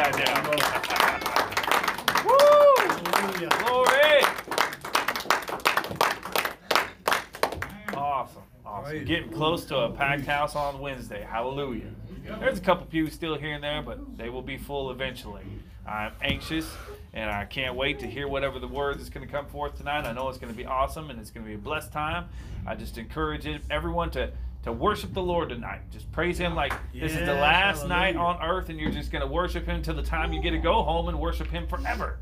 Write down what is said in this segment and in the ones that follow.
upside down. Woo! Glory! Awesome. Awesome. Getting close to a packed house on Wednesday. Hallelujah. There's a couple pews still here and there, but they will be full eventually. I'm anxious and I can't wait to hear whatever the word is going to come forth tonight. I know it's going to be awesome and it's going to be a blessed time. I just encourage everyone to to worship the Lord tonight. Just praise Him like this is the last hallelujah. night on earth, and you're just going to worship Him till the time you get to go home and worship Him forever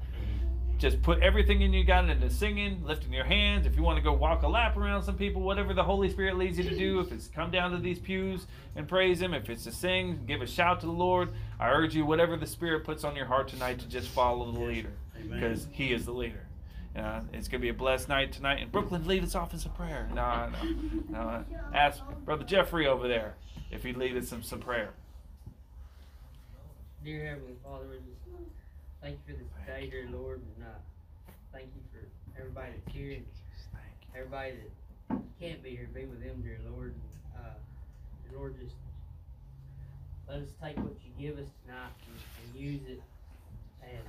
just put everything in you got into singing, lifting your hands. If you want to go walk a lap around some people, whatever the Holy Spirit leads you to do, if it's come down to these pews and praise Him, if it's to sing, give a shout to the Lord, I urge you, whatever the Spirit puts on your heart tonight, to just follow the leader because He is the leader. Uh, it's going to be a blessed night tonight. And Brooklyn, lead us off in some prayer. No, no, no. Ask Brother Jeffrey over there if he'd lead us in some prayer. Dear Heavenly Father, we just Thank you for this day, dear Lord, and uh, thank you for everybody that's here and everybody that can't be here. Be with them, dear Lord. And, uh, dear Lord, just let us take what you give us tonight and, and use it and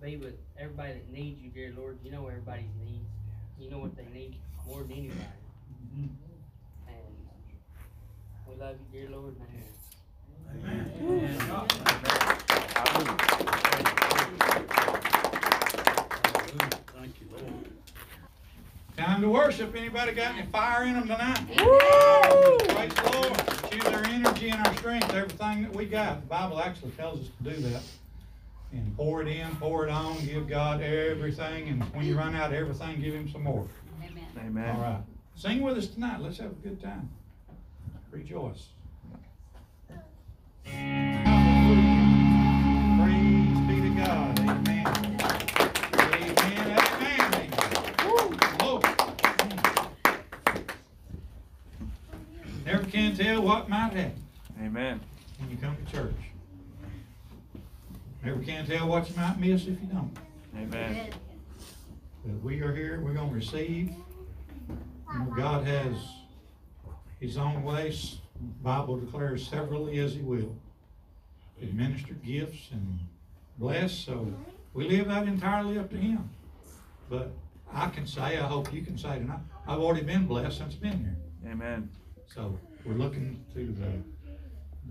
be with everybody that needs you, dear Lord. You know everybody's needs. You know what they need more than anybody. Mm-hmm. And we love you, dear Lord. Amen. Amen. Amen. Thank you, Lord. Time to worship. Anybody got any fire in them tonight? Woo! Praise the Lord. Choose our energy and our strength, everything that we got. The Bible actually tells us to do that. And pour it in, pour it on, give God everything. And when you run out of everything, give Him some more. Amen. Amen. All right. Sing with us tonight. Let's have a good time. Rejoice. Hallelujah. Praise be to God. Amen. Amen. Amen. Woo. Never can tell what might happen. Amen. When you come to church. Never can tell what you might miss if you don't. Amen. But we are here. We're going to receive. You know, God has His own ways. Bible declares severally as He will. Administer gifts and bless. So we leave that entirely up to Him. But I can say, I hope you can say tonight, I've already been blessed since I've been here. Amen. So we're looking to the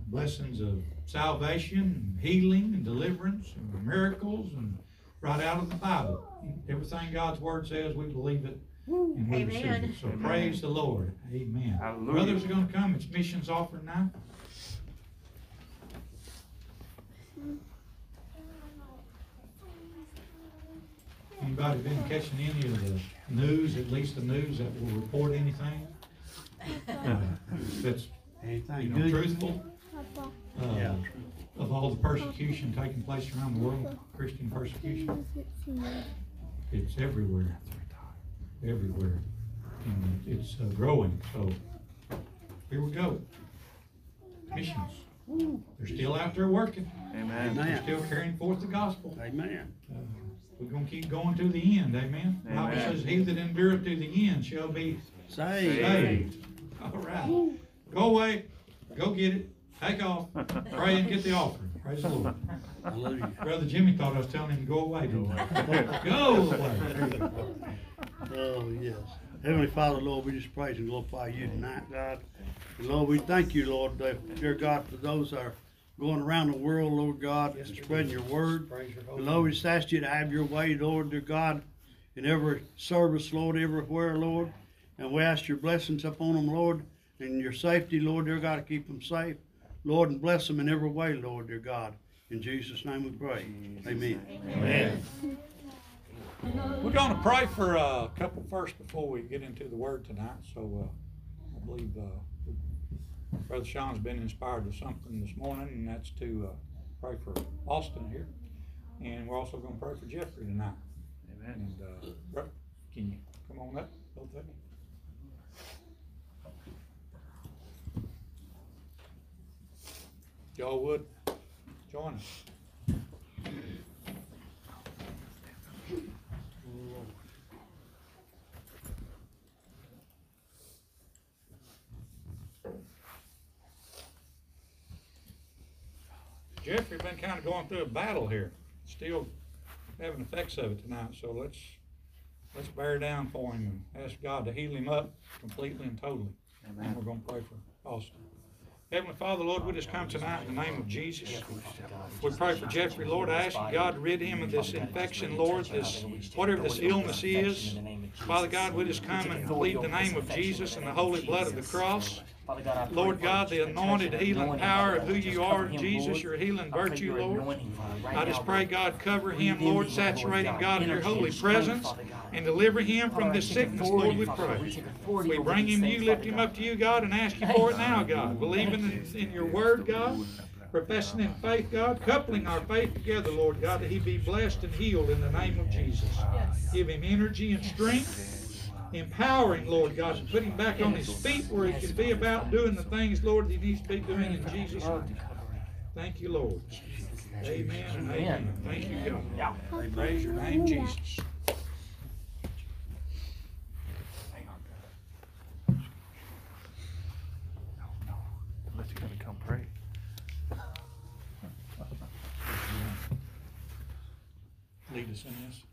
blessings of salvation, and healing, and deliverance, and miracles, and right out of the Bible. Everything God's Word says, we believe it and we Amen. receive it. So Amen. praise the Lord. Amen. Hallelujah. Brothers are going to come. It's missions offering now. Anybody been catching any of the news, at least the news that will report anything? Uh, that's, you know, truthful? Uh, of all the persecution taking place around the world, Christian persecution, it's everywhere, everywhere. And it's uh, growing, so here we go. Missions. They're still out there working. Amen. They're still carrying forth the gospel. Amen. Uh, we're going to keep going to the end. Amen. The Bible says, He that endureth to the end shall be saved. saved. All right. Go away. Go get it. Take off. Pray and get the offering. Praise the Lord. Hallelujah. Brother Jimmy thought I was telling him to go away. Go away. go away. Oh, yes. Heavenly Father, Lord, we just praise and glorify you tonight, God. And Lord, we thank you, Lord, dear God, for those that are going around the world, Lord God, yes, and spreading your word. Your Lord, we just ask you to have your way, Lord, dear God, in every service, Lord, everywhere, Lord. And we ask your blessings upon them, Lord, and your safety, Lord, dear God, to keep them safe. Lord, and bless them in every way, Lord, dear God. In Jesus' name we pray. Amen. Amen. We're going to pray for a couple first before we get into the word tonight. So uh, I believe uh, Brother Sean's been inspired to something this morning, and that's to uh, pray for Austin here. And we're also going to pray for Jeffrey tonight. Amen. And, uh, can you come on up, both of you? Y'all would join us. Jeffrey been kind of going through a battle here, still having effects of it tonight, so let's, let's bear down for him and ask God to heal him up completely and totally. And we're gonna pray for Austin. Heavenly Father, Lord, we just come tonight in the name of Jesus. We pray for Jeffrey, Lord, I ask God, to rid him of this infection, Lord, this, whatever this illness is. Father God, we just come and plead the name of Jesus and the holy blood of the cross. Lord God, the anointed healing power of who you are, Jesus, your healing virtue, Lord. I just pray, God, cover him, Lord, saturate him, God, in your holy presence, and deliver him from this sickness, Lord, we pray. We bring him to you, lift him up to you, God, and ask you for it now, God, believing in, in your word, God, professing in faith, God, coupling our faith together, Lord God, that he be blessed and healed in the name of Jesus. Give him energy and strength. Empower him, Lord God, and put him back on his feet where he can be about doing the things, Lord, that he needs to be doing in Jesus' name. Thank you, Lord. Amen and amen. Thank you, God. Praise your name, Jesus. Hang on. No, no. Unless you're gonna come pray. Lead us in this.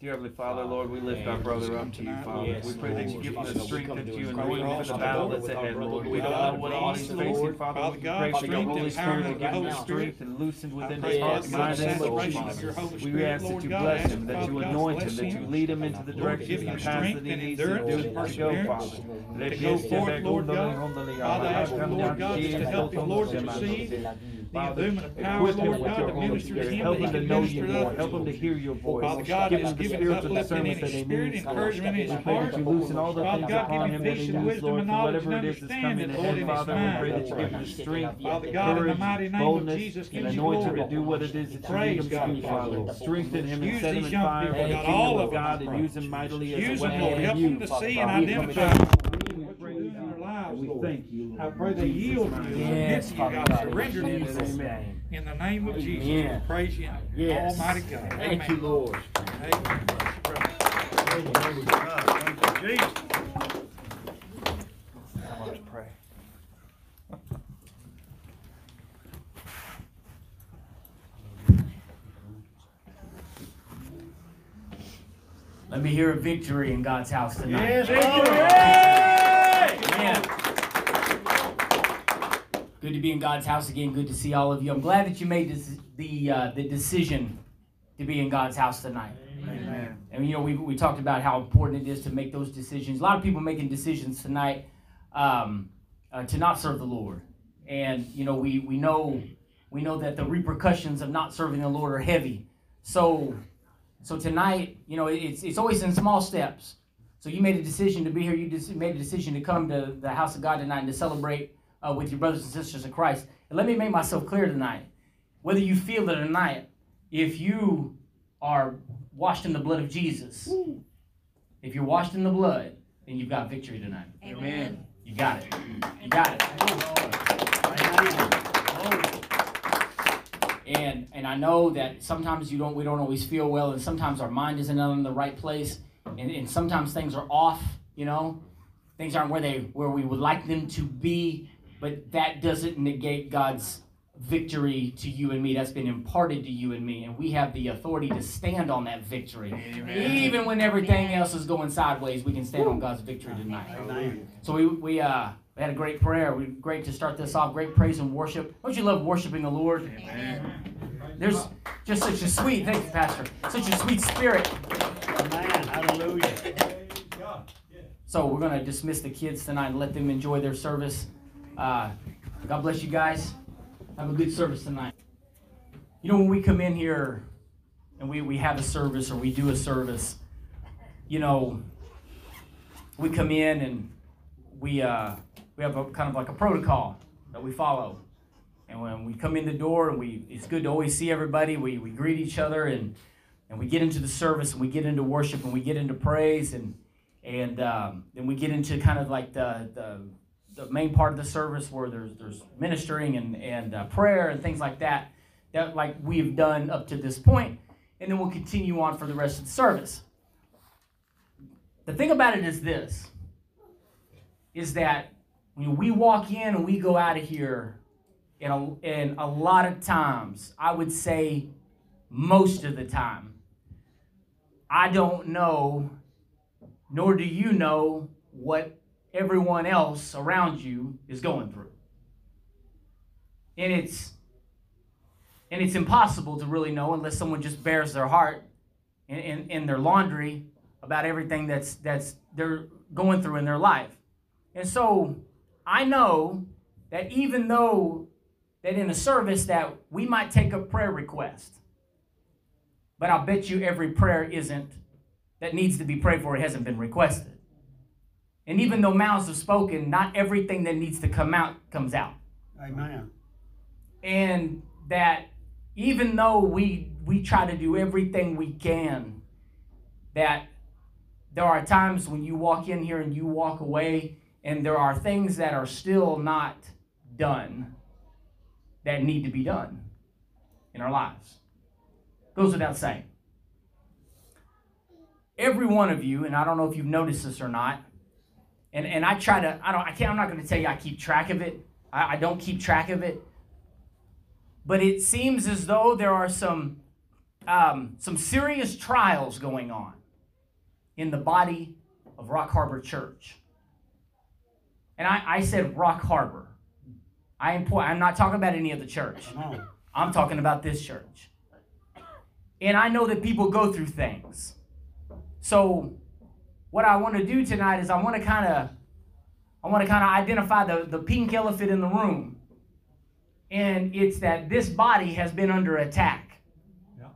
Dear Heavenly Father, Lord, we lift our brother up to you, Father. We pray that you give him the strength that you anoint him for the the battle border that's ahead, Lord. We Lord. don't know what Father he's God, facing, Lord. Father. Father We God, pray for your Holy Spirit to give him the strength and loosen within pray, his heart, Father and God, mind, and soul, of Father. We ask that you bless him, that you anoint him, that you lead him into the Lord, direction give and him path that strength he and needs to endurance do and to go, perseverance Father. to go forth, Lord God. Father, I ask you, Lord God, just to help him, Lord, to receive the endowment of power, Equip him Lord with God, your to Holy minister to Spirit. him, Help that him he to can know minister you to more. others. Help him to hear your voice. Father God, Give him the spiritual uplifting in discernment that his he spirit, Lord. encouragement in his pray heart. that you loosen all the Father things God, upon give him him that he vision, needs, wisdom, Lord, and for knowledge whatever and is that's coming understanding, Lord, in his Father. We pray mind. that you give him the strength, Father God, in the courage, mighty name of boldness, Jesus, and give you anoint him to glory. do what it is that you need Praise him to do, Father. Strengthen him and Use set him these in young fire people, for the God, kingdom of of God I and use him mightily as well. Use a them, Lord, weapon help in them you, to Father see God. and We come identify against what you're doing in their lives, and we Lord. thank you, I Lord. pray they yield to you, submit to you, God, surrender to you, Lord. In the name of Jesus, we Amen. praise you. Almighty God. Thank you, Amen. Lord. Amen. Praise God. Thank you, Jesus. I want to pray. Let me hear a victory in God's house tonight. Yes, Amen. Good to be in God's house again. Good to see all of you. I'm glad that you made this, the uh, the decision to be in God's house tonight. Amen. And you know, we, we talked about how important it is to make those decisions. A lot of people making decisions tonight um, uh, to not serve the Lord, and you know, we we know we know that the repercussions of not serving the Lord are heavy. So, so tonight, you know, it's it's always in small steps. So you made a decision to be here. You just made a decision to come to the house of God tonight and to celebrate uh, with your brothers and sisters in Christ. And let me make myself clear tonight. Whether you feel it or not, if you are washed in the blood of Jesus, if you're washed in the blood, then you've got victory tonight. Amen. You got it. You got it. And and I know that sometimes you don't we don't always feel well, and sometimes our mind isn't in the right place, and, and sometimes things are off. You know, things aren't where they where we would like them to be. But that doesn't negate God's victory to you and me. That's been imparted to you and me, and we have the authority to stand on that victory. Amen. Even when everything else is going sideways, we can stand on God's victory tonight. So we we uh we had a great prayer. We great to start this off. Great praise and worship. Don't you love worshiping the Lord? Amen. There's just such a sweet thank you, Pastor. Such a sweet spirit. Amen. Hallelujah. So we're gonna dismiss the kids tonight and let them enjoy their service. Uh, God bless you guys. Have a good service tonight. You know when we come in here and we, we have a service or we do a service, you know, we come in and we uh, we have a kind of like a protocol that we follow. And when we come in the door and we it's good to always see everybody, we, we greet each other and and we get into the service and we get into worship and we get into praise and and um, then we get into kind of like the, the the main part of the service where there's there's ministering and and uh, prayer and things like that that like we've done up to this point and then we'll continue on for the rest of the service. The thing about it is this is that when we walk in and we go out of here, in a, in a lot of times, I would say most of the time, I don't know, nor do you know what everyone else around you is going through. And it's and it's impossible to really know unless someone just bears their heart in, in, in their laundry about everything that's that's they're going through in their life. And so I know that even though that in a service that we might take a prayer request, but I'll bet you every prayer isn't that needs to be prayed for, it hasn't been requested. And even though mouths have spoken, not everything that needs to come out comes out. Amen. And that even though we we try to do everything we can, that there are times when you walk in here and you walk away, and there are things that are still not done that need to be done in our lives. Goes without saying. Every one of you, and I don't know if you've noticed this or not, and, and I try to, I don't, I can't, I'm not going to tell you I keep track of it. I, I don't keep track of it. But it seems as though there are some, um, some serious trials going on in the body of Rock Harbor Church. And I, I said Rock Harbor. I am, I'm not talking about any other church. I'm talking about this church. And I know that people go through things. So what I want to do tonight is I want to kind of I want to kind of identify the, the pink elephant in the room. And it's that this body has been under attack. Yeah.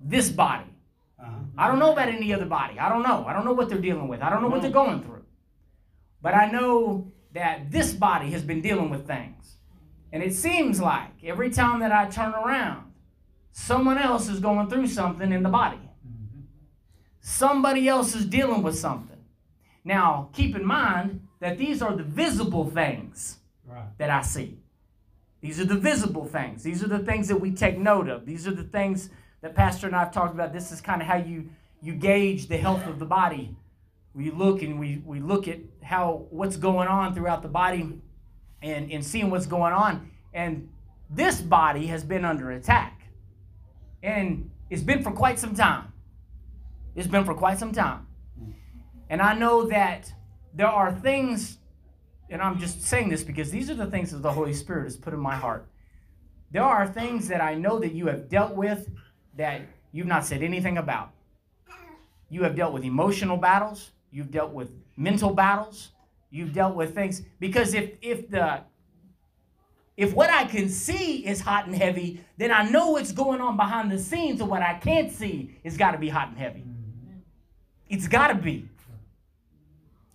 This body. Uh-huh. I don't know about any other body. I don't know. I don't know what they're dealing with. I don't know what they're going through. But I know that this body has been dealing with things. And it seems like every time that I turn around, someone else is going through something in the body. Somebody else is dealing with something. Now, keep in mind that these are the visible things Right. that I see. These are the visible things. These are the things that we take note of. These are the things that Pastor and I have talked about. This is kind of how you you gauge the health of the body. We look and we, we look at how what's going on throughout the body and, and seeing what's going on. And this body has been under attack. And it's been for quite some time. It's been for quite some time. And I know that there are things, and I'm just saying this because these are the things that the Holy Spirit has put in my heart. There are things that I know that you have dealt with that you've not said anything about. You have dealt with emotional battles, you've dealt with mental battles, you've dealt with things because if if the if what I can see is hot and heavy, then I know what's going on behind the scenes of what I can't see has got to be hot and heavy. It's got to be.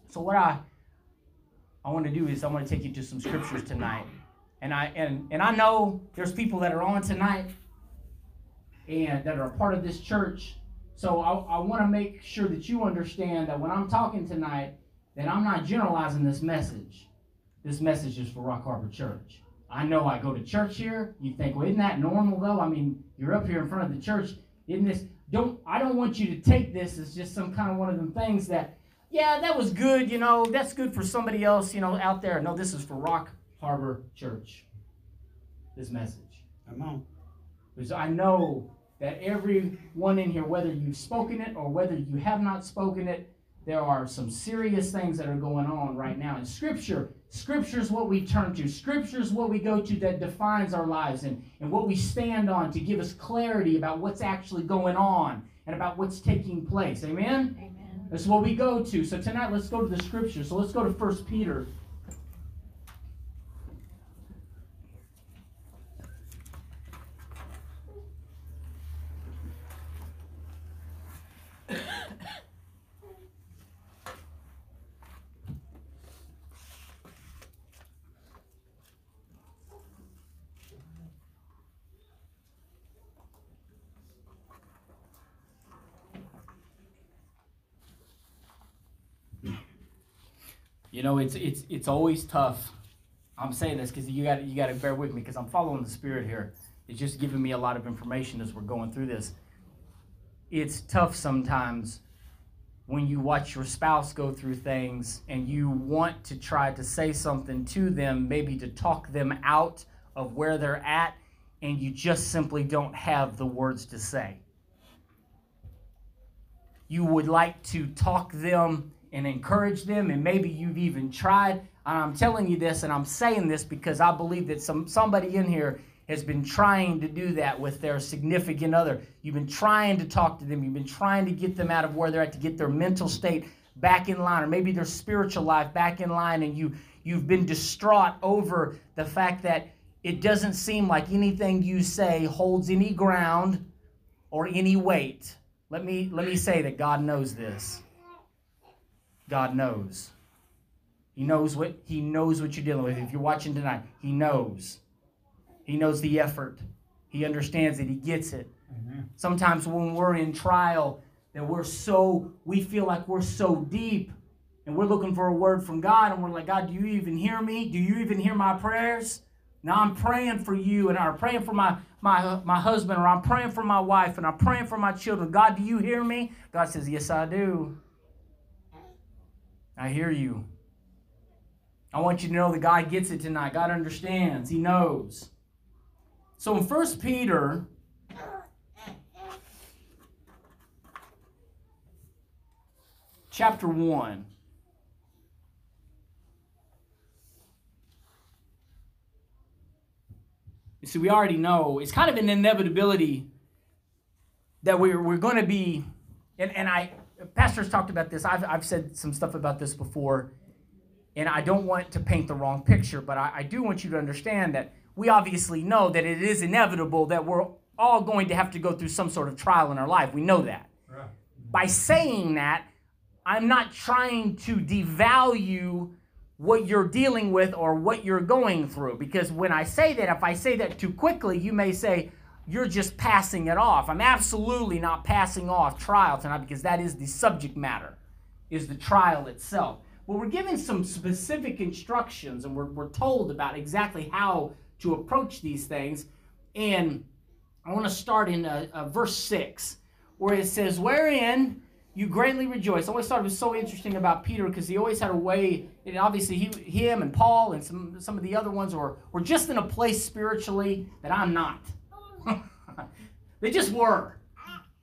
So what I I want to do is I want to take you to some scriptures tonight. And I and and I know there's people that are on tonight and that are a part of this church. So I, I want to make sure that you understand that when I'm talking tonight, that I'm not generalizing this message. This message is for Rock Harbor Church. I know I go to church here. You think, well, isn't that normal though? I mean, you're up here in front of the church. Isn't this don't I don't want you to take this as just some kind of one of them things that, yeah, that was good, you know, that's good for somebody else, you know, out there. No, this is for Rock Harbor Church. This message. Come on. Because I know that everyone in here, whether you've spoken it or whether you have not spoken it, there are some serious things that are going on right now. And Scripture, Scripture is what we turn to. Scripture is what we go to that defines our lives and, and what we stand on to give us clarity about what's actually going on and about what's taking place. Amen? Amen. That's what we go to. So tonight, let's go to the Scripture. So let's go to First Peter. You know, it's it's it's always tough. I'm saying this because you got you got to bear with me because I'm following the spirit here. It's just giving me a lot of information as we're going through this. It's tough sometimes when you watch your spouse go through things and you want to try to say something to them, maybe to talk them out of where they're at, and you just simply don't have the words to say. You would like to talk them and encourage them, and maybe you've even tried. And I'm telling you this, and I'm saying this because I believe that some somebody in here has been trying to do that with their significant other. You've been trying to talk to them. You've been trying to get them out of where they're at to get their mental state back in line, or maybe their spiritual life back in line, and you you've been distraught over the fact that it doesn't seem like anything you say holds any ground or any weight. Let me let me say that God knows this. God knows. He knows what he knows what you're dealing with. If you're watching tonight, he knows. He knows the effort. He understands it. He gets it. Amen. Sometimes when we're in trial, that we're so we feel like we're so deep and we're looking for a word from God and we're like, God, do you even hear me? Do you even hear my prayers? Now I'm praying for you and I'm praying for my, my, my husband or I'm praying for my wife and I'm praying for my children. God, do you hear me? God says, Yes, I do. I hear you. I want you to know that God gets it tonight. God understands. He knows. So in 1 Peter chapter 1 You see, we already know it's kind of an inevitability that we're, we're going to be, and, and I, pastors talked about this. I've, I've said some stuff about this before, and I don't want to paint the wrong picture, but I, I do want you to understand that we obviously know that it is inevitable that we're all going to have to go through some sort of trial in our life. We know that. Right. By saying that, I'm not trying to devalue what you're dealing with or what you're going through. Because when I say that, if I say that too quickly, you may say, you're just passing it off. I'm absolutely not passing off trial tonight because that is the subject matter, is the trial itself. Well, we're given some specific instructions and we're, we're told about exactly how to approach these things. And I want to start in uh, uh, verse 6, where it says, Wherein you greatly rejoice. I always thought it was so interesting about Peter because he always had a way, and obviously he, him and Paul and some, some of the other ones were, were just in a place spiritually that I'm not. they just were.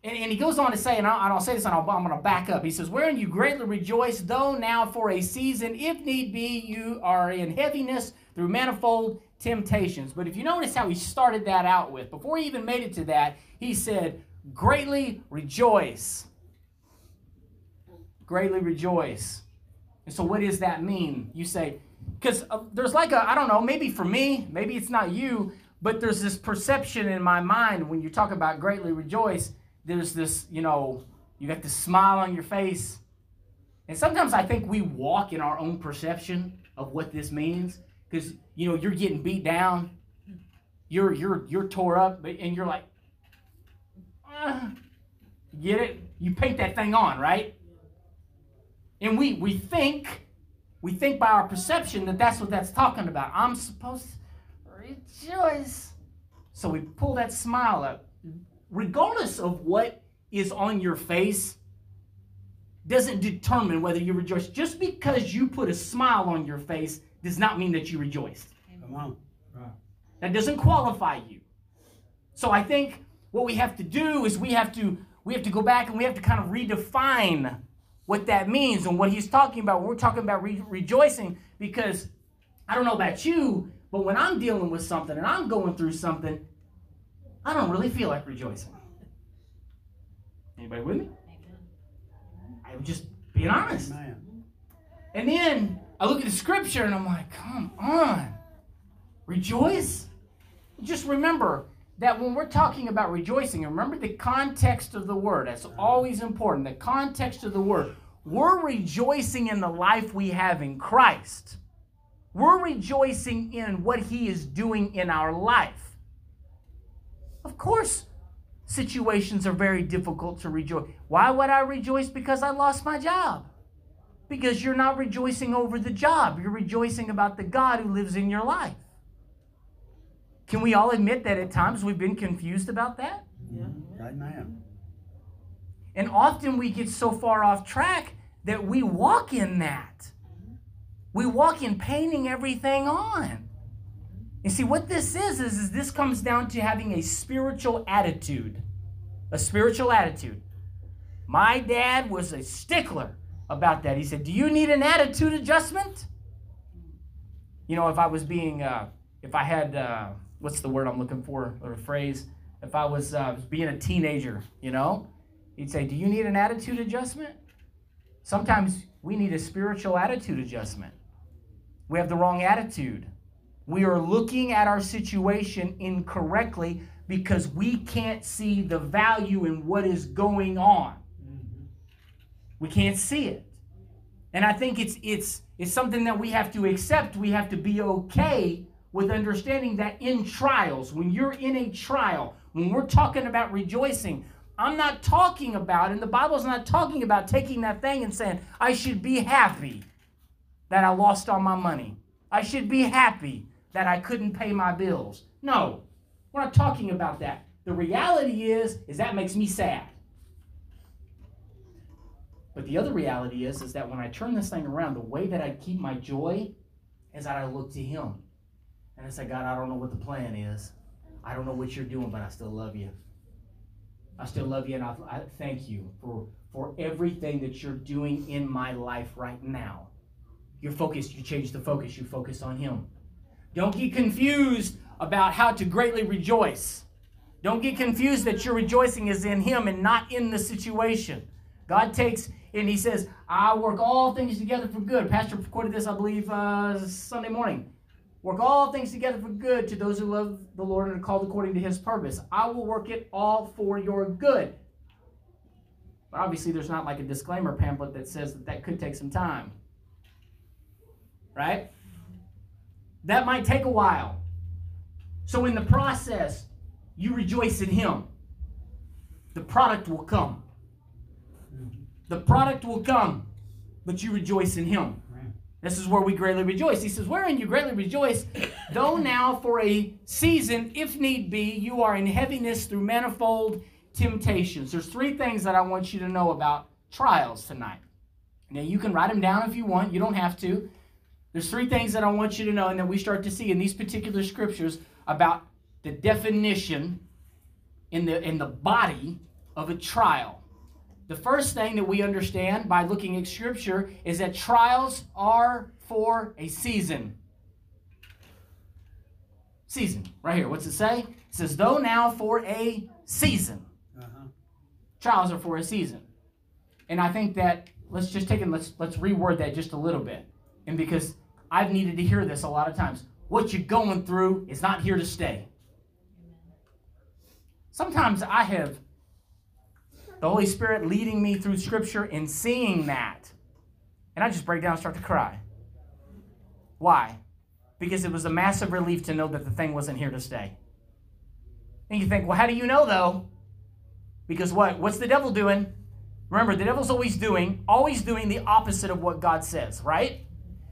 And, and, he goes on to say, and I'll, and I'll say this and I'll, I'm going to back up. He says, Wherein you greatly rejoice, though now for a season, if need be, you are in heaviness through manifold temptations. But if you notice how he started that out with, before he even made it to that, he said, Greatly rejoice. Greatly rejoice. And so, what does that mean? You say, because uh, there's like a, I don't know, maybe for me, maybe it's not you, but there's this perception in my mind when you talk about greatly rejoice, there's this, you know, you got this smile on your face. And sometimes I think we walk in our own perception of what this means because you know you're getting beat down, you're you're you're tore up, and you're like, uh, get it? You paint that thing on, right? And we we think we think by our perception that that's what that's talking about. I'm supposed rejoice, so we pull that smile up, regardless of what is on your face. Doesn't determine whether you rejoice. Just because you put a smile on your face does not mean that you rejoiced. Come on. That doesn't qualify you. So I think what we have to do is we have to we have to go back and we have to kind of redefine what that means and what he's talking about. We're talking about re- rejoicing because I don't know about you, but when I'm dealing with something and I'm going through something, I don't really feel like rejoicing. Anybody with me? I'm just being honest. And then I look at the scripture and I'm like, come on. Rejoice? Just remember that when we're talking about rejoicing, remember the context of the word. That's always important. The context of the word. We're rejoicing in the life we have in Christ. We're rejoicing in what He is doing in our life. Of course, situations are very difficult to rejoice. Why would I rejoice? Because I lost my job because you're not rejoicing over the job. You're rejoicing about the God who lives in your life. Can we all admit that at times we've been confused about that? Yeah. Mm-hmm. Amen. And often we get so far off track that we walk in that. We walk in painting everything on. You see, what this is, is, is this comes down to having a spiritual attitude. A spiritual attitude. My dad was a stickler about that. He said, Do you need an attitude adjustment? You know, if I was being, uh, if I had, uh, what's the word I'm looking for, or a phrase? If I was uh, being a teenager, you know, he'd say, Do you need an attitude adjustment? Sometimes we need a spiritual attitude adjustment. We have the wrong attitude. We are looking at our situation incorrectly because we can't see the value in what is going on. Mm-hmm. We can't see it. And I think it's it's it's something that we have to accept. We have to be okay with understanding that in trials, when you're in a trial, when we're talking about rejoicing, I'm not talking about, and the Bible's not talking about taking that thing and saying, I should be happy that I lost all my money. I should be happy that I couldn't pay my bills. No, we're not talking about that. The reality is, is that makes me sad. But the other reality is, is that when I turn this thing around, the way that I keep my joy is that I look to Him. And I say, God, I don't know what the plan is. I don't know what you're doing, but I still love you. I still love you, and I, I thank you for, for everything that you're doing in my life right now. You're focused, you change the focus, you focus on Him. Don't get confused about how to greatly rejoice. Don't get confused that your rejoicing is in Him and not in the situation. God takes and He says, I work all things together for good. Pastor quoted this, I believe, uh, Sunday morning. Work all things together for good to those who love the Lord and are called according to His purpose. I will work it all for your good. But obviously, there's not like a disclaimer pamphlet that says that that could take some time. Right? That might take a while. So, in the process, you rejoice in Him. The product will come. The product will come, but you rejoice in Him. This is where we greatly rejoice. He says, Wherein you greatly rejoice, though now for a season, if need be, you are in heaviness through manifold temptations. There's three things that I want you to know about trials tonight. Now, you can write them down if you want, you don't have to. There's three things that I want you to know, and that we start to see in these particular scriptures about the definition in the, in the body of a trial. The first thing that we understand by looking at Scripture is that trials are for a season. Season, right here. What's it say? It says, though now for a season. Uh-huh. Trials are for a season. And I think that let's just take it, let's let's reword that just a little bit. And because I've needed to hear this a lot of times. What you're going through is not here to stay. Sometimes I have the Holy Spirit leading me through Scripture and seeing that. And I just break down and start to cry. Why? Because it was a massive relief to know that the thing wasn't here to stay. And you think, well, how do you know though? Because what? What's the devil doing? Remember, the devil's always doing, always doing the opposite of what God says, right?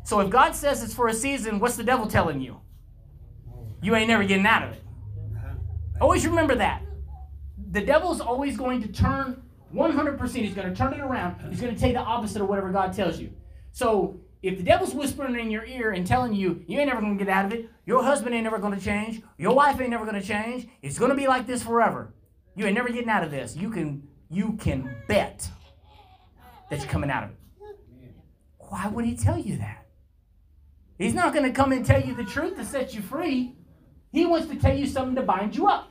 So if God says it's for a season, what's the devil telling you? You ain't never getting out of it. Always remember that the devil's always going to turn 100%. He's going to turn it around. He's going to take the opposite of whatever God tells you. So if the devil's whispering in your ear and telling you you ain't never going to get out of it, your husband ain't never going to change, your wife ain't never going to change, it's going to be like this forever. You ain't never getting out of this. You can you can bet that you're coming out of it. Why would he tell you that? He's not going to come and tell you the truth to set you free. He wants to tell you something to bind you up.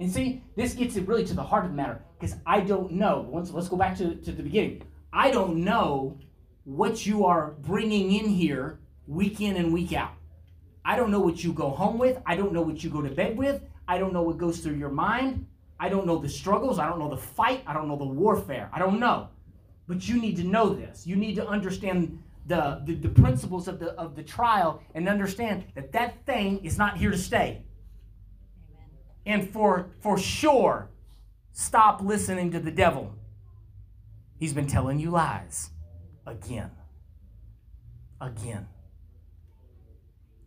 And see, this gets it really to the heart of the matter because I don't know. Once, let's go back to, to the beginning. I don't know what you are bringing in here week in and week out. I don't know what you go home with. I don't know what you go to bed with. I don't know what goes through your mind. I don't know the struggles. I don't know the fight. I don't know the warfare. I don't know. But you need to know this. You need to understand the, the, the principles of the, of the trial and understand that that thing is not here to stay. And for, for sure, stop listening to the devil. He's been telling you lies again. Again.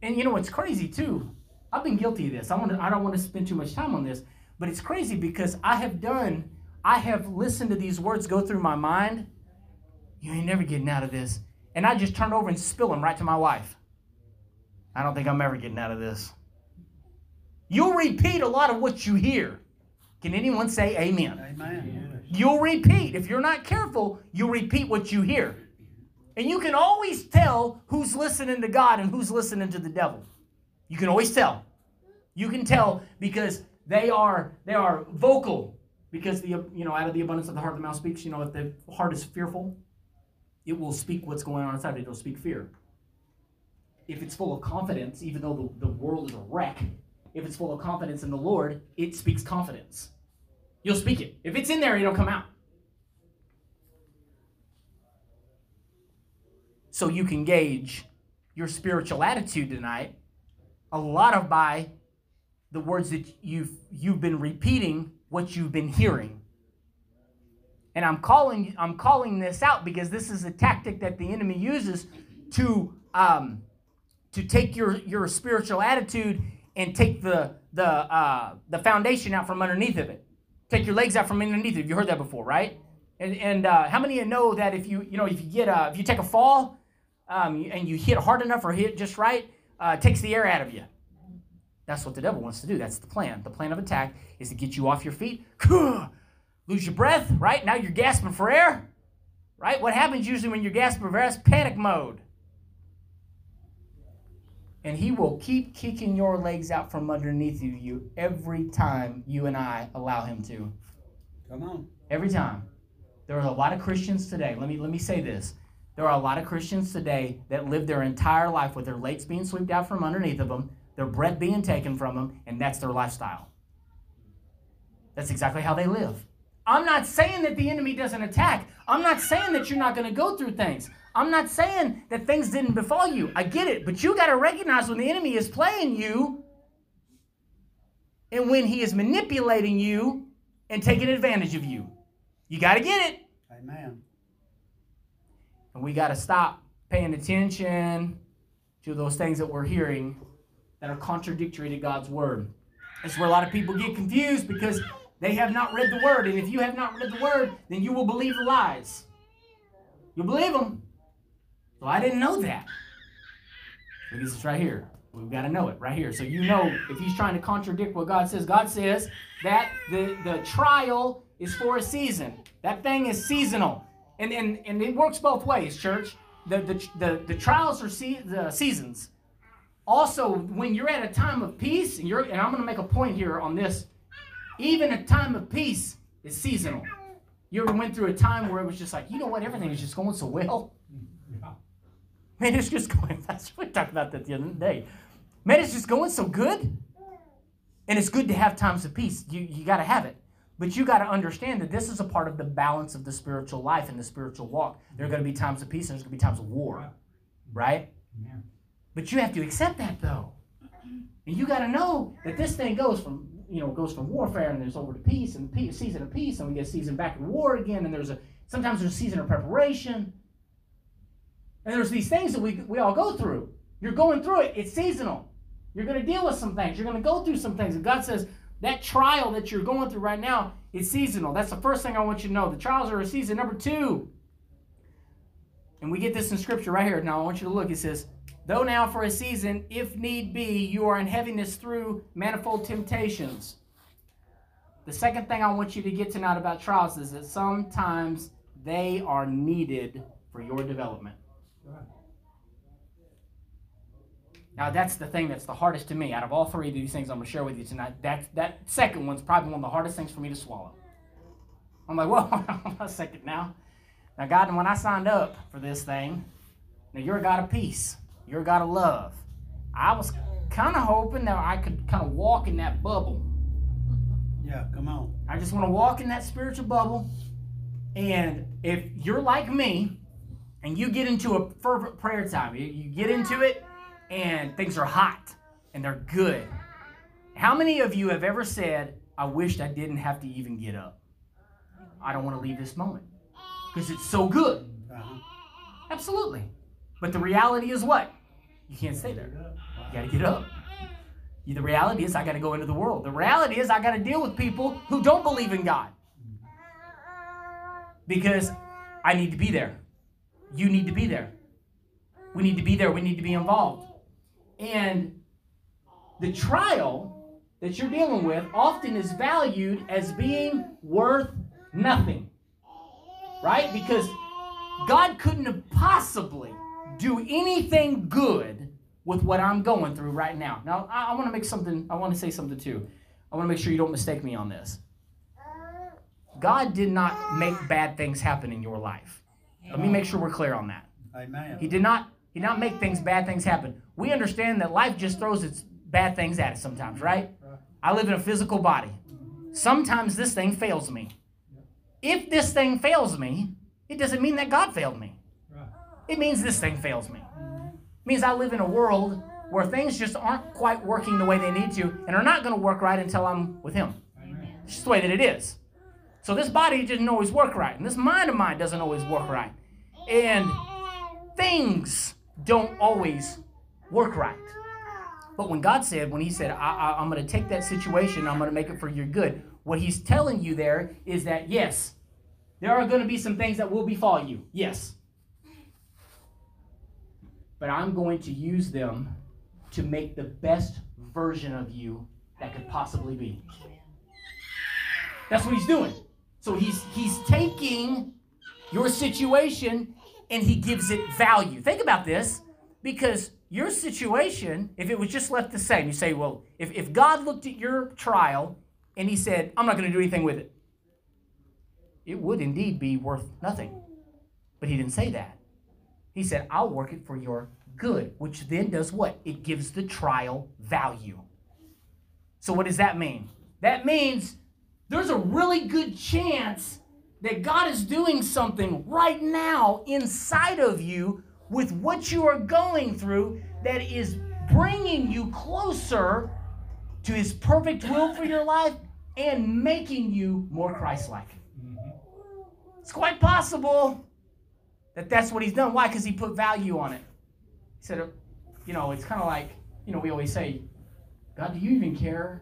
And you know what's crazy too? I've been guilty of this. I, want to, I don't want to spend too much time on this, but it's crazy because I have done I have listened to these words go through my mind. You ain't never getting out of this. And I just turn over and spill them right to my wife. I don't think I'm ever getting out of this. You'll repeat a lot of what you hear. Can anyone say amen? Amen. You'll repeat. If you're not careful, you'll repeat what you hear. And you can always tell who's listening to God and who's listening to the devil. You can always tell. You can tell because they are they are vocal because the you know out of the abundance of the heart the mouth speaks. You know if the heart is fearful, it will speak what's going on inside. It will speak fear. If it's full of confidence, even though the, the world is a wreck, if it's full of confidence in the Lord, it speaks confidence. You'll speak it. If it's in there, it'll come out. So you can gauge your spiritual attitude tonight a lot of by the words that you've you've been repeating what you've been hearing. And I'm calling I'm calling this out because this is a tactic that the enemy uses to um, to take your your spiritual attitude and take the the uh, the foundation out from underneath of it. Take your legs out from underneath it. You heard that before, right? And, and uh, how many of you know that if you you know if you get a, if you take a fall um, and you hit hard enough or hit just right, uh, it takes the air out of you. That's what the devil wants to do. That's the plan. The plan of attack is to get you off your feet, lose your breath, right? Now you're gasping for air, right? What happens usually when you're gasping for air is panic mode. And he will keep kicking your legs out from underneath you, you every time you and I allow him to. Come on. Every time. There are a lot of Christians today. Let me let me say this. There are a lot of Christians today that live their entire life with their legs being swept out from underneath of them, their breath being taken from them, and that's their lifestyle. That's exactly how they live. I'm not saying that the enemy doesn't attack. I'm not saying that you're not going to go through things. I'm not saying that things didn't befall you. I get it. But you got to recognize when the enemy is playing you and when he is manipulating you and taking advantage of you. You got to get it. Amen. And we got to stop paying attention to those things that we're hearing that are contradictory to God's word. That's where a lot of people get confused because they have not read the word. And if you have not read the word, then you will believe the lies. You'll believe them. Well, I didn't know that. Because it's right here. We've got to know it right here. So you know if he's trying to contradict what God says. God says that the, the trial is for a season. That thing is seasonal. And, and, and it works both ways, church. The, the, the, the trials are se- the seasons. Also, when you're at a time of peace, and, you're, and I'm going to make a point here on this, even a time of peace is seasonal. You ever went through a time where it was just like, you know what, everything is just going so well? Man, it's just going, that's we talked about that the other day. Man, it's just going so good. And it's good to have times of peace. You, you got to have it. But you got to understand that this is a part of the balance of the spiritual life and the spiritual walk. There are going to be times of peace and there's going to be times of war, right? Yeah. But you have to accept that though. And you got to know that this thing goes from, you know, goes from warfare and there's over to peace and peace, season of peace and we get season back in war again and there's a sometimes there's a season of preparation. And there's these things that we, we all go through. You're going through it. It's seasonal. You're going to deal with some things. You're going to go through some things. And God says, that trial that you're going through right now is seasonal. That's the first thing I want you to know. The trials are a season. Number two, and we get this in scripture right here. Now I want you to look. It says, Though now for a season, if need be, you are in heaviness through manifold temptations. The second thing I want you to get tonight about trials is that sometimes they are needed for your development. Now that's the thing that's the hardest to me out of all three of these things I'm going to share with you tonight. That that second one's probably one of the hardest things for me to swallow. I'm like, well, hold on a second now. Now, God, when I signed up for this thing, now you're a God of peace. You're a God of love. I was kind of hoping that I could kind of walk in that bubble. Yeah, come on. I just want to walk in that spiritual bubble. And if you're like me and you get into a fervent prayer time, you, you get into it and things are hot and they're good. How many of you have ever said, I wished I didn't have to even get up? I don't want to leave this moment because it's so good. Uh-huh. Absolutely. But the reality is what? You can't stay there. You got to get up. The reality is I got to go into the world. The reality is I got to deal with people who don't believe in God. because I need to be there. You need to be there. We need to be there. We need to be involved. And the trial that you're dealing with often is valued as being worth nothing. Right? Because God couldn't have possibly do anything good with what I'm going through right now. Now, I, I want to make something, I want to say something too. I want to make sure you don't mistake me on this. God did not make bad things happen in your life. Let me make sure we're clear on that. Amen. He did not he did not make things bad things happen. We understand that life just throws its bad things at us sometimes, right? I live in a physical body. Sometimes this thing fails me. If this thing fails me, it doesn't mean that God failed me. It means this thing fails me. It means I live in a world where things just aren't quite working the way they need to and are not going to work right until I'm with Him. It's just the way that it is. So this body doesn't always work right, and this mind of mine doesn't always work right. And things don't always work right. But when God said, when He said, I, am going to take that situation, I'm going to make it for your good, what He's telling you there is that, yes, there are going to be some things that will befall you. Yes. But I'm going to use them to make the best version of you that could possibly be. That's what He's doing. So He's He's taking your situation and he gives it value. Think about this because your situation, if it was just left the same, you say, well, if, if God looked at your trial and he said, I'm not going to do anything with it, it would indeed be worth nothing. But he didn't say that. He said, I'll work it for your good, which then does what? It gives the trial value. So, what does that mean? That means there's a really good chance that God is doing something right now inside of you with what you are going through that is bringing you closer to His perfect will for your life and making you more Christ like. Mm-hmm. It's quite possible that that's what He's done. Why? Because He put value on it. He said, you know, it's kind of like, you know, we always say, God, do you even care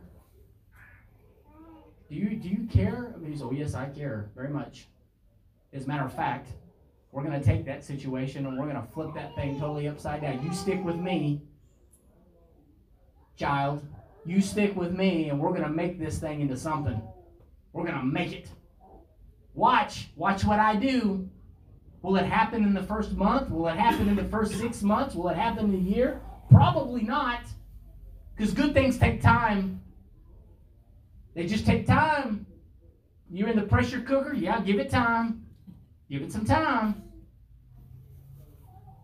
do you do you care? I mean, he's, oh yes, I care very much. As a matter of fact, we're going to take that situation and we're going to flip that thing totally upside down. You stick with me, child. You stick with me, and we're going to make this thing into something. We're going to make it. Watch. Watch what I do. Will it happen in the first month? Will it happen in the first six months? Will it happen in a year? Probably not. Because good things take time. They just take time. You're in the pressure cooker, yeah, give it time. Give it some time.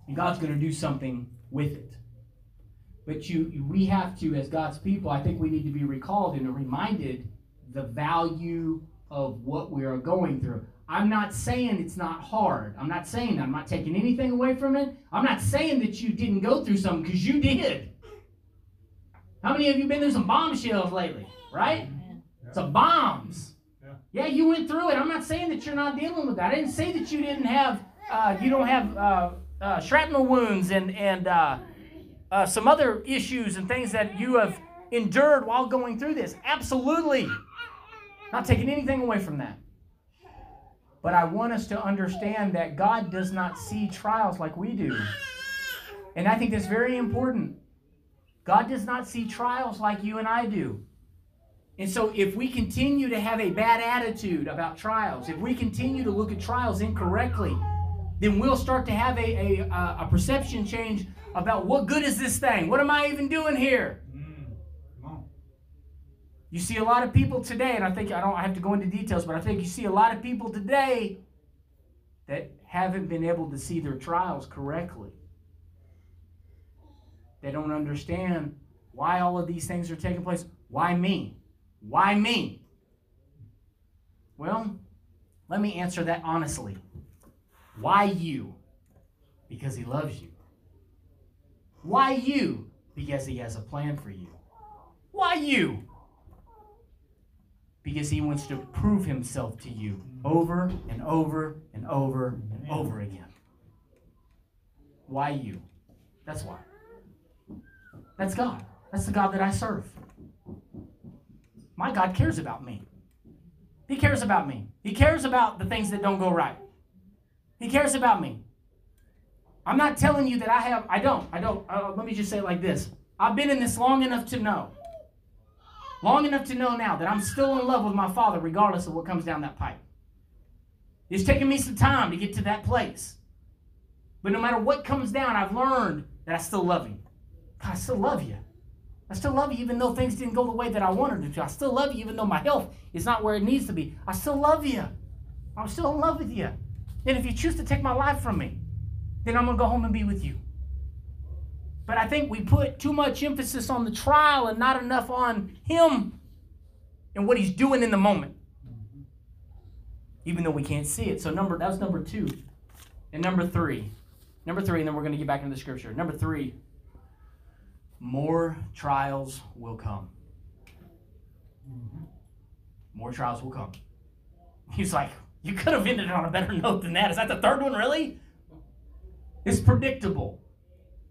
And God's going to do something with it. But you, we have to, as God's people, I think we need to be recalled and reminded the value of what we are going through. I'm not saying it's not hard. I'm not saying that. I'm not taking anything away from it. I'm not saying that you didn't go through something because you did. How many of you been through some bombshells lately, right? Some bombs. Yeah. yeah, you went through it. I'm not saying that you're not dealing with that. I didn't say that you didn't have, uh, you don't have uh, uh, shrapnel wounds and and uh, uh, some other issues and things that you have endured while going through this. Absolutely, not taking anything away from that. But I want us to understand that God does not see trials like we do. And I think that's very important. God does not see trials like you and I do. And so, if we continue to have a bad attitude about trials, if we continue to look at trials incorrectly, then we'll start to have a, a, a perception change about what good is this thing? What am I even doing here? You see a lot of people today, and I think I don't have to go into details, but I think you see a lot of people today that haven't been able to see their trials correctly. They don't understand why all of these things are taking place. Why me? Why me? Well, let me answer that honestly. Why you? Because he loves you. Why you? Because he has a plan for you. Why you? Because he wants to prove himself to you over and over and over and over again. Why you? That's why. That's God. That's the God that I serve. My God cares about me. He cares about me. He cares about the things that don't go right. He cares about me. I'm not telling you that I have, I don't, I don't. Uh, let me just say it like this I've been in this long enough to know, long enough to know now that I'm still in love with my Father regardless of what comes down that pipe. It's taken me some time to get to that place. But no matter what comes down, I've learned that I still love Him. God, I still love you. I still love you even though things didn't go the way that I wanted them to. I still love you even though my health is not where it needs to be. I still love you. I'm still in love with you. And if you choose to take my life from me, then I'm going to go home and be with you. But I think we put too much emphasis on the trial and not enough on Him and what He's doing in the moment. Even though we can't see it. So number that was number two. And number three. Number three, and then we're going to get back into the scripture. Number three, more trials will come. More trials will come. He's like, you could have ended it on a better note than that. Is that the third one, really? It's predictable.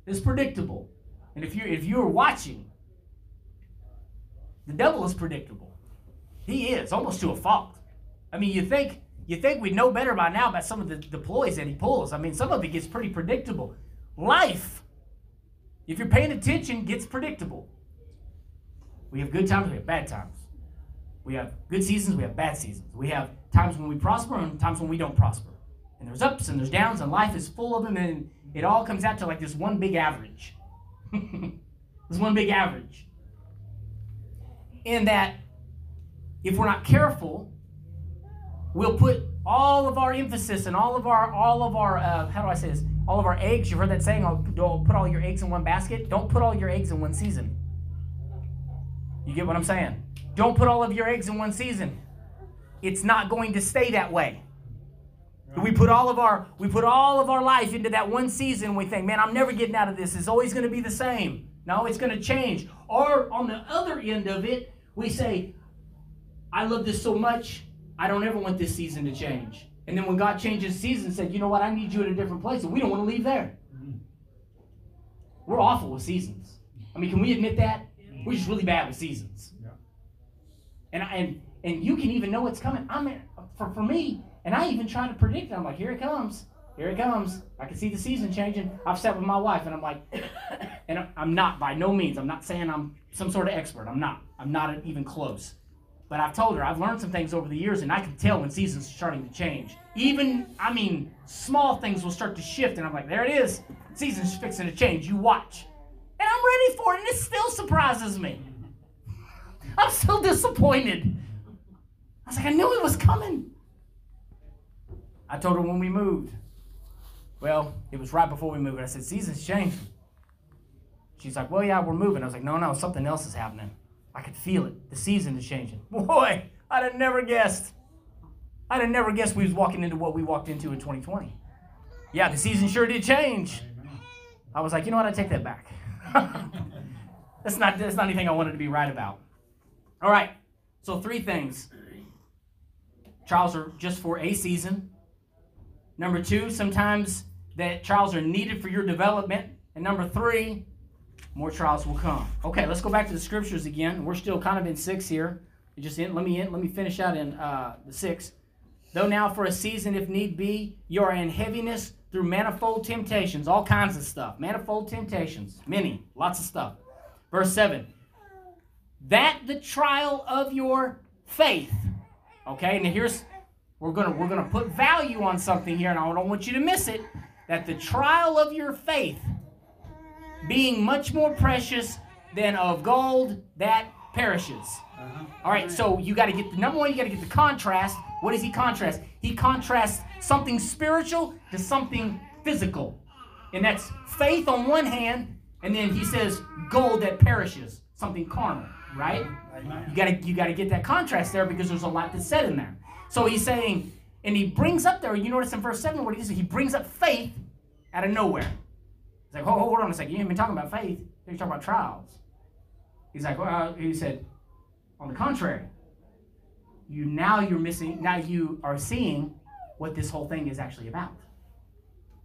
It's predictable. And if you if you're watching, the devil is predictable. He is almost to a fault. I mean, you think you think we'd know better by now about some of the, the ploys that he pulls. I mean, some of it gets pretty predictable. Life, if you're paying attention, gets predictable. We have good times, we have bad times. We have good seasons, we have bad seasons. We have times when we prosper and times when we don't prosper. And there's ups and there's downs, and life is full of them, and it all comes out to like this one big average. this one big average. In that, if we're not careful, we'll put all of our emphasis and all of our all of our uh, how do I say this? All of our eggs. You've heard that saying? I'll put all your eggs in one basket. Don't put all your eggs in one season. You get what I'm saying? Don't put all of your eggs in one season. It's not going to stay that way. We put all of our we put all of our life into that one season. We think, man, I'm never getting out of this. It's always going to be the same. No, it's going to change. Or on the other end of it, we say, I love this so much, I don't ever want this season to change. And then when God changes season, said, you know what, I need you at a different place, and we don't want to leave there. Mm-hmm. We're awful with seasons. I mean, can we admit that? We're just really bad with seasons. And and and you can even know it's coming. I mean, for, for me, and I even try to predict it. I'm like, here it comes. Here it comes. I can see the season changing. I've sat with my wife and I'm like, and I'm not by no means. I'm not saying I'm some sort of expert. I'm not. I'm not even close. But I've told her I've learned some things over the years, and I can tell when seasons are starting to change. Even, I mean, small things will start to shift, and I'm like, there it is. Season's fixing to change. You watch. And I'm ready for it, and it still surprises me. I'm still disappointed. I was like, I knew it was coming. I told her when we moved. Well, it was right before we moved. I said, season's changing. She's like, well, yeah, we're moving. I was like, no, no, something else is happening. I could feel it. The season is changing. Boy, I'd have never guessed. I'd have never guessed we was walking into what we walked into in 2020. Yeah, the season sure did change. I was like, you know what? I take that back. that's not that's not anything I wanted to be right about. All right. So three things. Trials are just for a season. Number two, sometimes that trials are needed for your development. And number three, more trials will come. Okay, let's go back to the scriptures again. We're still kind of in six here. just in, let me in, let me finish out in uh, the six. Though now for a season, if need be, you are in heaviness through manifold temptations, all kinds of stuff. Manifold temptations, many, lots of stuff. Verse 7 That the trial of your faith. Okay, now here's we're gonna we're gonna put value on something here, and I don't want you to miss it. That the trial of your faith being much more precious than of gold that perishes. Uh-huh. All right, so you got to get the number one, you got to get the contrast. What does he contrast? He contrasts something spiritual to something physical. And that's faith on one hand, and then he says gold that perishes, something carnal, right? You got to you got to get that contrast there because there's a lot that's said in there. So he's saying, and he brings up there, you notice in verse 7 what he says, he brings up faith out of nowhere. He's like, hold, hold on a second. You ain't been talking about faith. You're talking about trials. He's like, well, he said, on the contrary, you now you're missing, now you are seeing what this whole thing is actually about.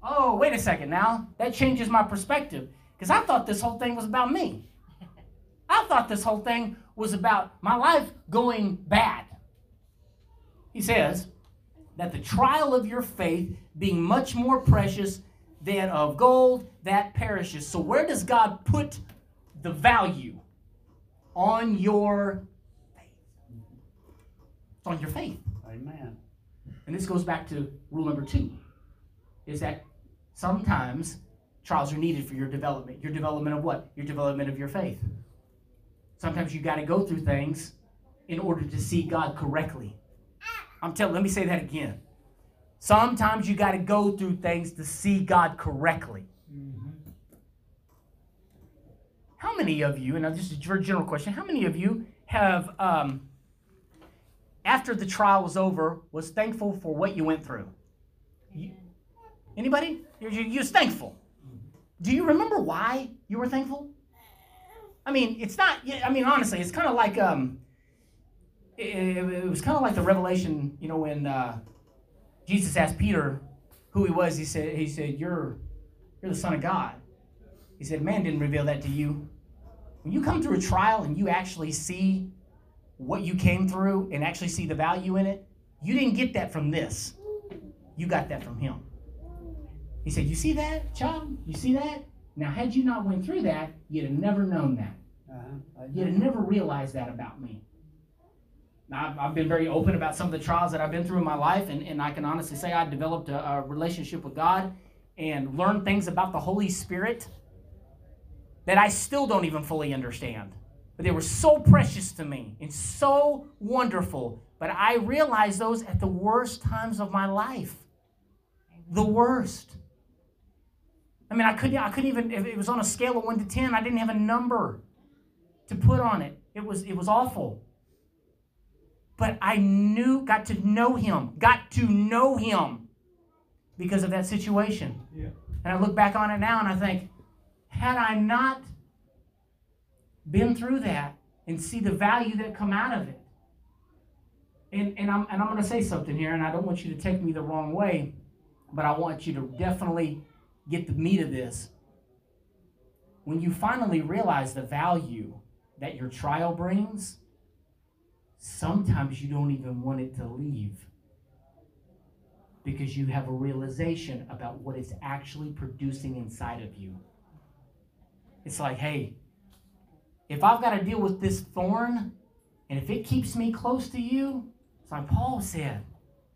Oh, wait a second now. That changes my perspective. Because I thought this whole thing was about me. I thought this whole thing was about my life going bad. He says, that the trial of your faith, being much more precious than of gold that perishes. So, where does God put the value? On your faith. It's on your faith. Amen. And this goes back to rule number two is that sometimes trials are needed for your development. Your development of what? Your development of your faith. Sometimes you got to go through things in order to see God correctly. I'm telling, let me say that again. Sometimes you got to go through things to see God correctly. How many of you, and this is a general question, how many of you have, um, after the trial was over, was thankful for what you went through? You, anybody? You're, you're just thankful. Do you remember why you were thankful? I mean, it's not. I mean, honestly, it's kind of like um, it, it was kind of like the revelation. You know, when uh, Jesus asked Peter who he was, he said, he said, "You're, you're the Son of God." He said, "Man didn't reveal that to you." When you come through a trial and you actually see what you came through and actually see the value in it, you didn't get that from this. You got that from Him. He said, "You see that, child? You see that? Now, had you not went through that, you'd have never known that." Uh-huh. You'd have never realized that about me. I've, been very open about some of the trials that I've been through in my life, and, and I can honestly say I developed a, a relationship with God and learned things about the Holy Spirit that I still don't even fully understand. But they were so precious to me and so wonderful. But I realized those at the worst times of my life. The worst. I mean, I couldn't, I couldn't even, if it was on a scale of 1 to 10, I didn't have a number to put on it. It was, it was awful. But I knew, got to know him, got to know him because of that situation. Yeah. And I look back on it now and I think, had I not been through that and see the value that come out of it, and, and I'm, and I'm going to say something here, and I don't want you to take me the wrong way, but I want you to definitely get the meat of this. When you finally realize the value that your trial brings, sometimes you don't even want it to leave because you have a realization about what it's actually producing inside of you. It's like, hey, if I've got to deal with this thorn, and if it keeps me close to you, it's like Paul said.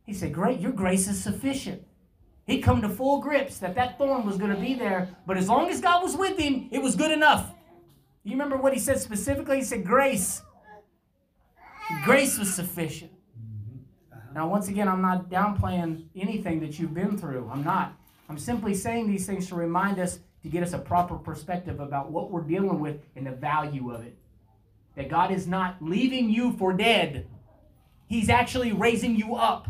He said, Great, your grace is sufficient. He'd come to full grips that that thorn was going to be there, but as long as God was with him, it was good enough. You remember what he said specifically? He said, Grace. Grace was sufficient. Mm-hmm. Now, once again, I'm not downplaying anything that you've been through. I'm not. I'm simply saying these things to remind us to get us a proper perspective about what we're dealing with and the value of it. That God is not leaving you for dead, He's actually raising you up.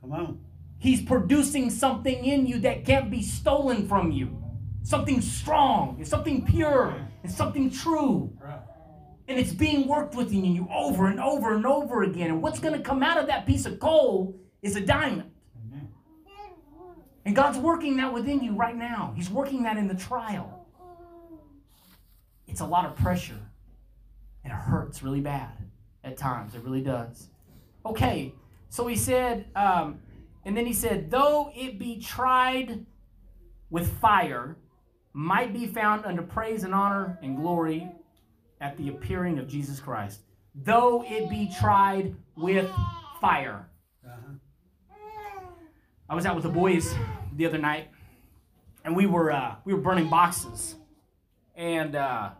Come on. He's producing something in you that can't be stolen from you. Something strong, and something pure, and something true. And it's being worked within you over and over and over again. And what's going to come out of that piece of coal is a diamond. And God's working that within you right now. He's working that in the trial. It's a lot of pressure, and it hurts really bad at times. It really does. Okay, so he said, um, and then he said, though it be tried with fire, might be found under praise and honor and glory at the appearing of Jesus Christ. Though it be tried with fire. I was out with the boys the other night, and we were uh, we were burning boxes, and uh,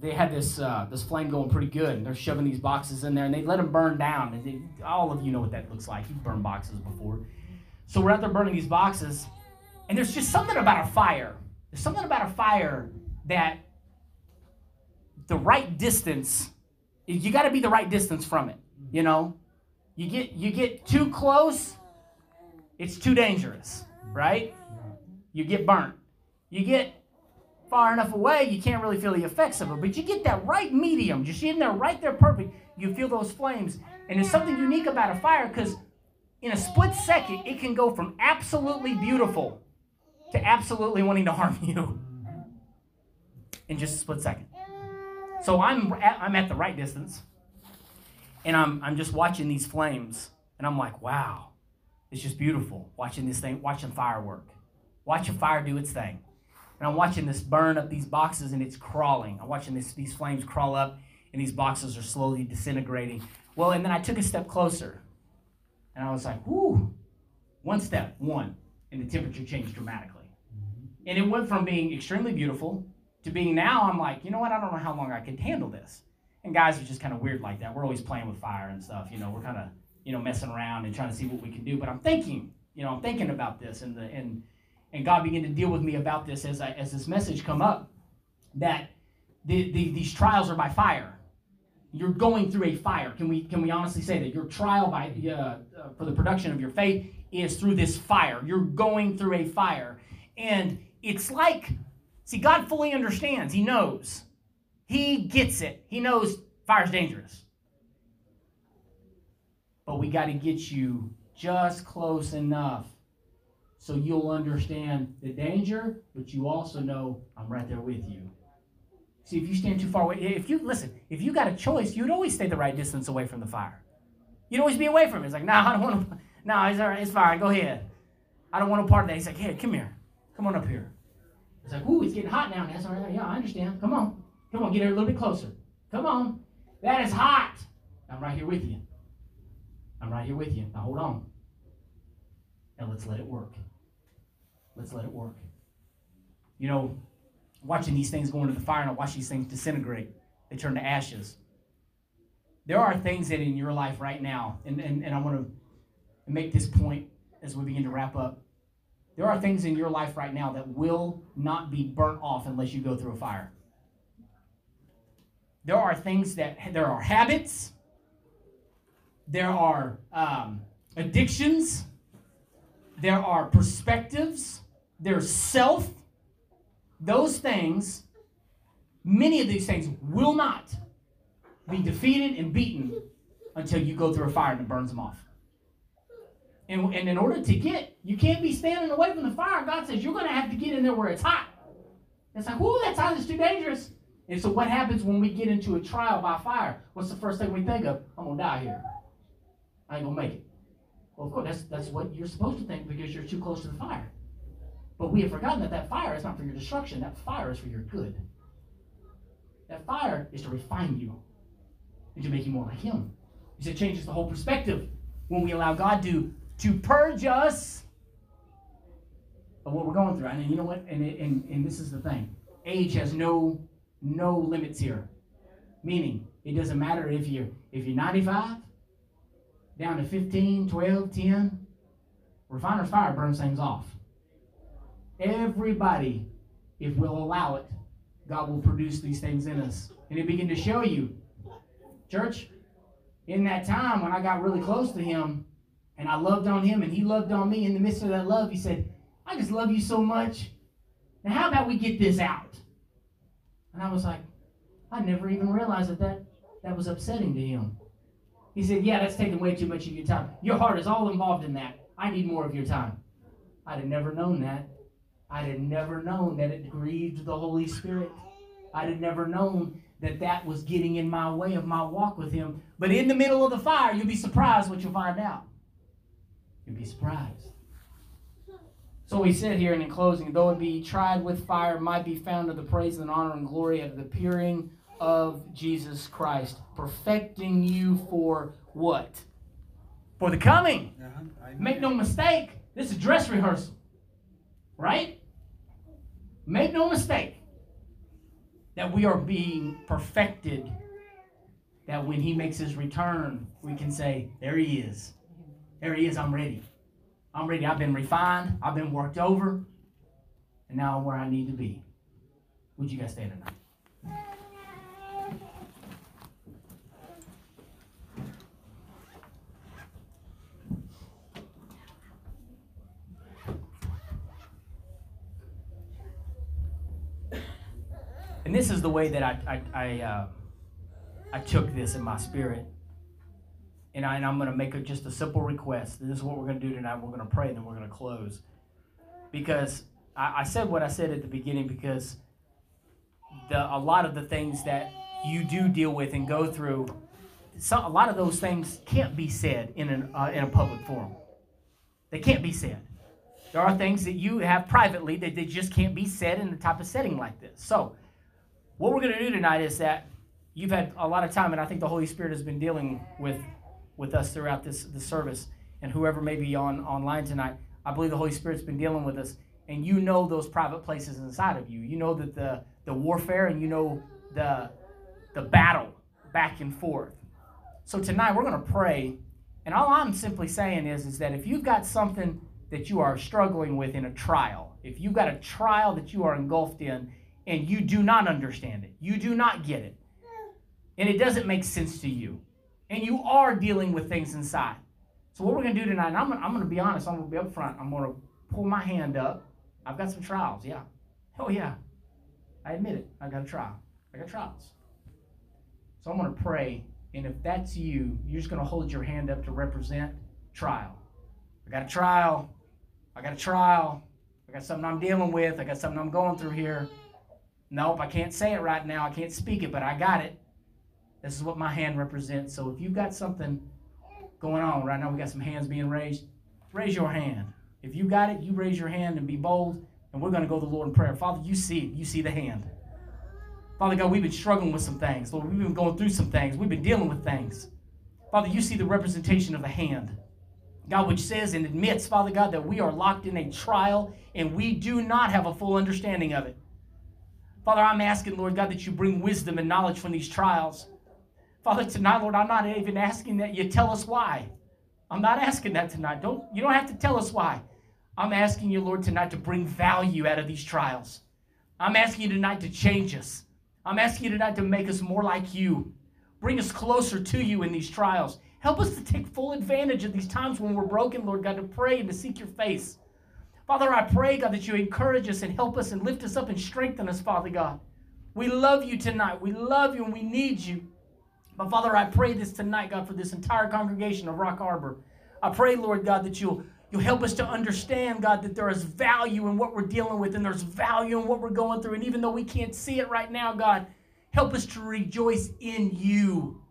they had this uh, this flame going pretty good, and they're shoving these boxes in there, and they let them burn down. And they, all of you know what that looks like. You've burned boxes before, so we're out there burning these boxes, and there's just something about a fire. There's something about a fire that the right distance. You got to be the right distance from it. You know, you get you get too close it's too dangerous, right? You get burnt. You get far enough away, you can't really feel the effects of it, but you get that right medium, just in there, right there, perfect. You feel those flames. And there's something unique about a fire because in a split second, it can go from absolutely beautiful to absolutely wanting to harm you in just a split second. So I'm at, I'm at the right distance, and I'm, I'm just watching these flames And I'm like, wow, it's just beautiful watching this thing, watching firework, watching fire do its thing. And I'm watching this burn up these boxes and it's crawling. I'm watching this, these flames crawl up and these boxes are slowly disintegrating. Well, and then I took a step closer and I was like, whoo, one step, one, and the temperature changed dramatically. And it went from being extremely beautiful to being now, I'm like, you know what, I don't know how long I can handle this. And guys are just kind of weird like that. We're always playing with fire and stuff, you know, we're kind of, you know, messing around and trying to see what we can do. But I'm thinking, you know, I'm thinking about this and the and and God began to deal with me about this as I as this message come up that the, the, these trials are by fire you're going through a fire. Can we can we honestly say that your trial by uh, uh, for the production of your faith is through this fire? You're going through a fire, and it's like, see, God fully understands. He knows, He gets it. He knows fire's dangerous, but we got to get you just close enough so you'll understand the danger, but you also know I'm right there with you. See, if you stand too far away, if you listen, if you got a choice, you'd always stay the right distance away from the fire. You'd always be away from it. It's like, nah, I don't want to. Nah, it's all right. It's fine. Go ahead. I don't want a part of that. He's like, hey, come here. Come on up here. It's like, ooh, it's getting hot now. That's all right. Yeah, I understand. Come on. Come on, get a little bit closer. Come on. That is hot. I'm right here with you. I'm right here with you. Now hold on. And let's let it work. Let's let it work. You know, watching these things go into the fire and I watch these things disintegrate. They turn to ashes. There are things that in your life right now, and, and, and I want to make this point as we begin to wrap up. There are things in your life right now that will not be burnt off unless you go through a fire. There are things that, there are habits, there are um, addictions, there are perspectives, there's self, those things, many of these things will not be defeated and beaten until you go through a fire and it burns them off. And, and in order to get, you can't be standing away from the fire. God says you're going to have to get in there where it's hot. It's like, whoo, that's hot, it's too dangerous. And so what happens when we get into a trial by fire? What's the first thing we think of? I'm going to die here. I ain't to make it. Well, of course, that's, that's what you're supposed to think because you're too close to the fire. But we have forgotten that that fire is not for your destruction. That fire is for your good. That fire is to refine you and to make you more like Him. It changes the whole perspective when we allow God to, to purge us of what we're going through. And you know what? And, and, and this is the thing. Age has no no limits here. Meaning, it doesn't matter if you're if you're 95, down to 15, 12, 10. Refiner's fire burns things off. Everybody, if we'll allow it, God will produce these things in us. And it begin to show you. Church, in that time when I got really close to him and I loved on him and he loved on me in the midst of that love, he said, I just love you so much. Now, how about we get this out? And I was like, I never even realized that that, that was upsetting to him. He said, Yeah, that's taking way too much of your time. Your heart is all involved in that. I need more of your time. I'd have never known that. I'd have never known that it grieved the Holy Spirit. I'd have never known that that was getting in my way of my walk with Him. But in the middle of the fire, you'll be surprised what you'll find out. You'll be surprised. So we said here, and in closing, though it be tried with fire, might be found to the praise and honor and glory of the appearing of Jesus Christ, perfecting you for what? For the coming. Uh-huh. Make no mistake, this is dress rehearsal. Right? Make no mistake that we are being perfected. That when he makes his return, we can say, There he is. There he is. I'm ready. I'm ready. I've been refined. I've been worked over. And now I'm where I need to be. Would you guys stand tonight? and this is the way that I I I, uh, I took this in my spirit. And, I, am going to make a, just a simple request. This is what we're going to do tonight. We're going to pray and then we're going to close. Because I, I said what I said at the beginning because the, a lot of the things that you do deal with and go through, some, a lot of those things can't be said in, an, uh, in a public forum. They can't be said. There are things that you have privately that they just can't be said in the type of setting like this. So, what we're going to do tonight is that you've had a lot of time, and I think the Holy Spirit has been dealing with with us throughout this the service, and whoever may be on online tonight. I believe the Holy Spirit's been dealing with us, and you know those private places inside of you. You know that the the warfare, and you know the the battle back and forth. So tonight we're going to pray, and all I'm simply saying is is that if you've got something that you are struggling with in a trial, if you've got a trial that you are engulfed in and you do not understand it, you do not get it, and it doesn't make sense to you, and you are dealing with things inside. So what we're to do tonight, and I'm going I'm to be honest, I'm to be up front. I'm to pull my hand up. I've got some trials, yeah. Oh, yeah. I admit it. I got a trial. I got trials. So I'm to pray, and if that's you, you're just to hold your hand up to represent trial. I got a trial. I got a trial. I got something I'm dealing with. I got something I'm going through here. Nope, I can't say it right now. I can't speak it, but I got it. This is what my hand represents. So if you've got something going on right now, we got some hands being raised. Raise your hand. If you got it, you raise your hand and be bold. And we're going to go to the Lord in prayer. Father, you see it. You see the hand. Father God, we've been struggling with some things. Lord, we've been going through some things. We've been dealing with things. Father, you see the representation of the hand. God, which says and admits, Father God, that we are locked in a trial and we do not have a full understanding of it. Father, I'm asking, Lord God, that you bring wisdom and knowledge from these trials. Father, tonight, Lord, I'm not even asking that you tell us why. I'm not asking that tonight. Don't you don't have to tell us why. I'm asking you, Lord, tonight to bring value out of these trials. I'm asking you tonight to change us. I'm asking you tonight to make us more like you. Bring us closer to you in these trials. Help us to take full advantage of these times when we're broken, Lord God, to pray and to seek your face. Father, I pray, God, that you encourage us and help us and lift us up and strengthen us, Father God. We love you tonight. We love you and we need you. But Father, I pray this tonight, God, for this entire congregation of Rock Harbor. I pray, Lord God, that you'll You'll help us to understand, God, that there is value in what we're dealing with and there's value in what we're going through. And even though we can't see it right now, God, help us to rejoice in you.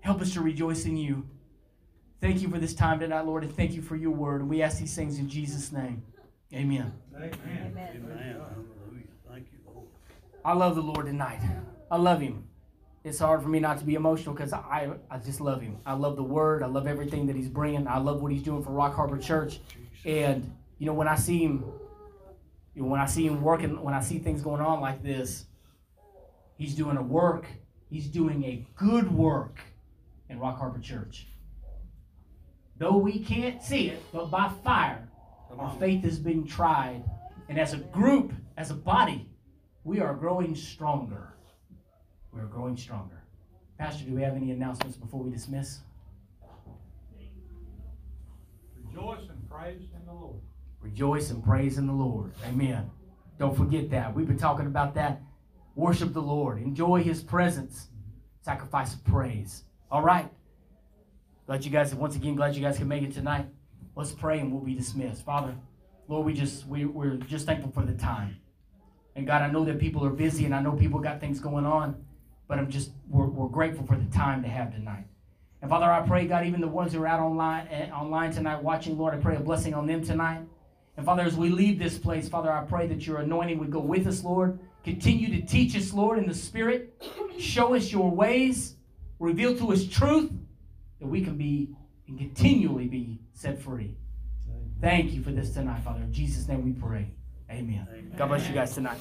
Help us to rejoice in you. Thank you for this time tonight, Lord, and thank you for your word. And we ask these things in Jesus' name. Amen. Amen. Amen. Hallelujah. Thank you, Lord. I love the Lord tonight. I love him. It's hard for me not to be emotional because I, I just love him. I love the word. I love everything that he's bringing. I love what he's doing for Rock Harbor Church. And, you know, when I see him, you know, when I see him working, when I see things going on like this, he's doing a work. He's doing a good work in Rock Harbor Church. Though we can't see it, but by fire, our faith is being tried. And as a group, as a body, we are growing stronger. We're growing stronger. Pastor, do we have any announcements before we dismiss? Rejoice and praise in the Lord. Rejoice and praise in the Lord. Amen. Don't forget that. We've been talking about that. Worship the Lord. Enjoy his presence. Sacrifice of praise. All right. Glad you guys, once again, glad you guys can make it tonight. Let's pray and we'll be dismissed. Father, Lord, we just we, we're just thankful for the time. And God, I know that people are busy and I know people got things going on, but I'm just we're, we're grateful for the time to have tonight. And Father, I pray, God, even the ones who are out online eh, online tonight watching, Lord, I pray a blessing on them tonight. And Father, as we leave this place, Father, I pray that your anointing would go with us, Lord. Continue to teach us, Lord, in the Spirit. Show us your ways. Reveal to us truth that we can be and continually be set free. Thank you for this tonight, Father. In Jesus' name we pray. Amen. Amen. God bless you guys tonight.